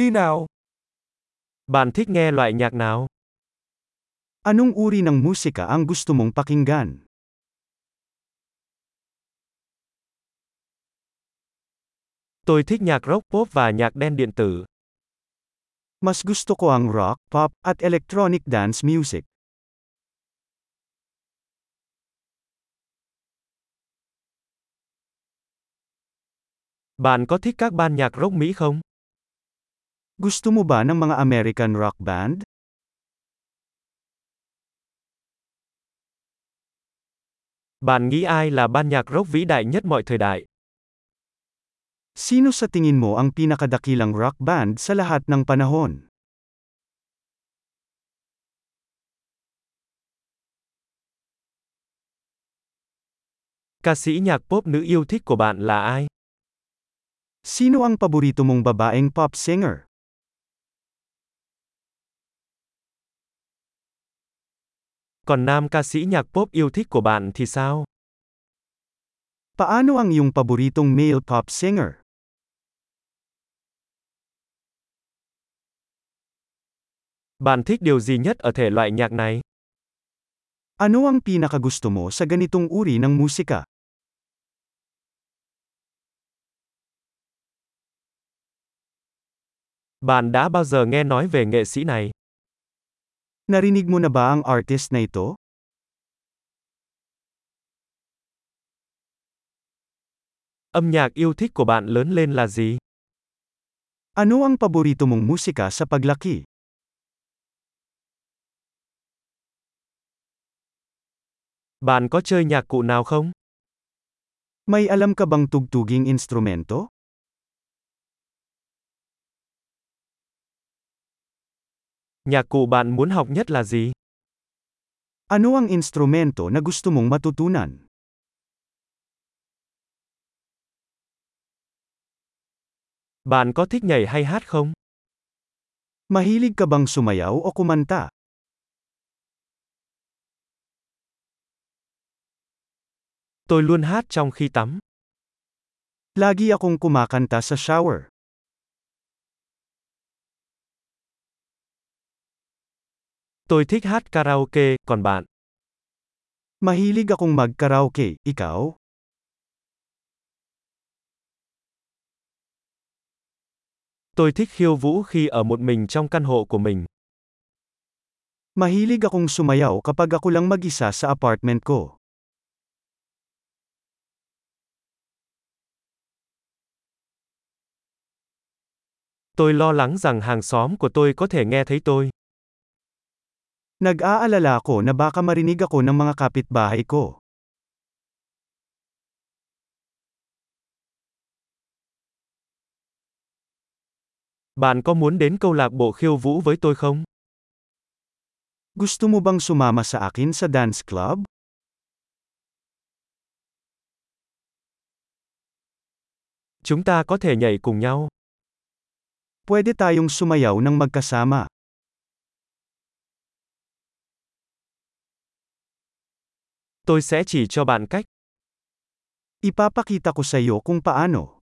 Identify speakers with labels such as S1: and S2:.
S1: Đi nào.
S2: Bạn thích nghe loại nhạc nào?
S3: Anong uri ng musika ang gusto mong pakinggan?
S2: Tôi thích nhạc rock pop và nhạc đen điện tử.
S3: Mas gusto ko ang rock, pop, at electronic dance music.
S2: Bạn có thích các ban nhạc rock Mỹ không?
S3: Gusto mo ba ng mga American rock band?
S2: Bạn nghĩ ai là ban nhạc rock vĩ đại nhất mọi thời đại?
S3: Sino sa tingin mo ang pinakadakilang rock band sa lahat ng panahon?
S2: Ca sĩ nhạc pop nữ yêu thích của bạn là ai?
S3: Sino ang paborito mong babaeng pop singer?
S2: Còn nam ca sĩ nhạc pop yêu thích của bạn thì sao?
S3: Paano ang iyong paboritong male pop singer?
S2: Bạn thích điều gì nhất ở thể loại nhạc này?
S3: Ano ang pinakagusto mo sa ganitong uri ng musika?
S2: Bạn đã bao giờ nghe nói về nghệ sĩ này?
S3: Narinig mo na ba ang artist na ito?
S2: Âm nhạc yêu thích của bạn lớn lên là gì?
S3: Ano ang paborito mong musika sa paglaki?
S2: Bạn có chơi nhạc cụ nào không?
S3: May alam ka bang tugtuging instrumento?
S2: Nhạc cụ bạn muốn học nhất là gì?
S3: Ano ang instrumento na gusto mong matutunan?
S2: Bạn có thích nhảy hay hát không?
S3: Mahilig ka bang sumayaw o kumanta?
S2: Tôi luôn hát trong khi tắm.
S3: Lagi akong kumakanta sa shower.
S2: Tôi thích hát karaoke, còn bạn?
S3: Mahilig akong mag-karaoke, ikaw?
S2: Tôi thích khiêu vũ khi ở một mình trong căn hộ của mình.
S3: Mahilig akong sumayaw kapag ako lang mag-isa sa apartment ko.
S2: Tôi lo lắng rằng hàng xóm của tôi có thể nghe thấy tôi.
S3: Nag-aalala ako na baka marinig ako ng mga kapitbahay ko.
S2: Bạn có muốn đến câu lạc bộ khiêu vũ với tôi không?
S3: Gusto mo bang sumama sa akin sa dance club?
S2: Chúng ta có thể nhảy cùng nhau.
S3: Pwede tayong sumayaw ng magkasama.
S2: Tôi sẽ chỉ cho bạn cách.
S3: Ipapakita ko sa iyo kung paano.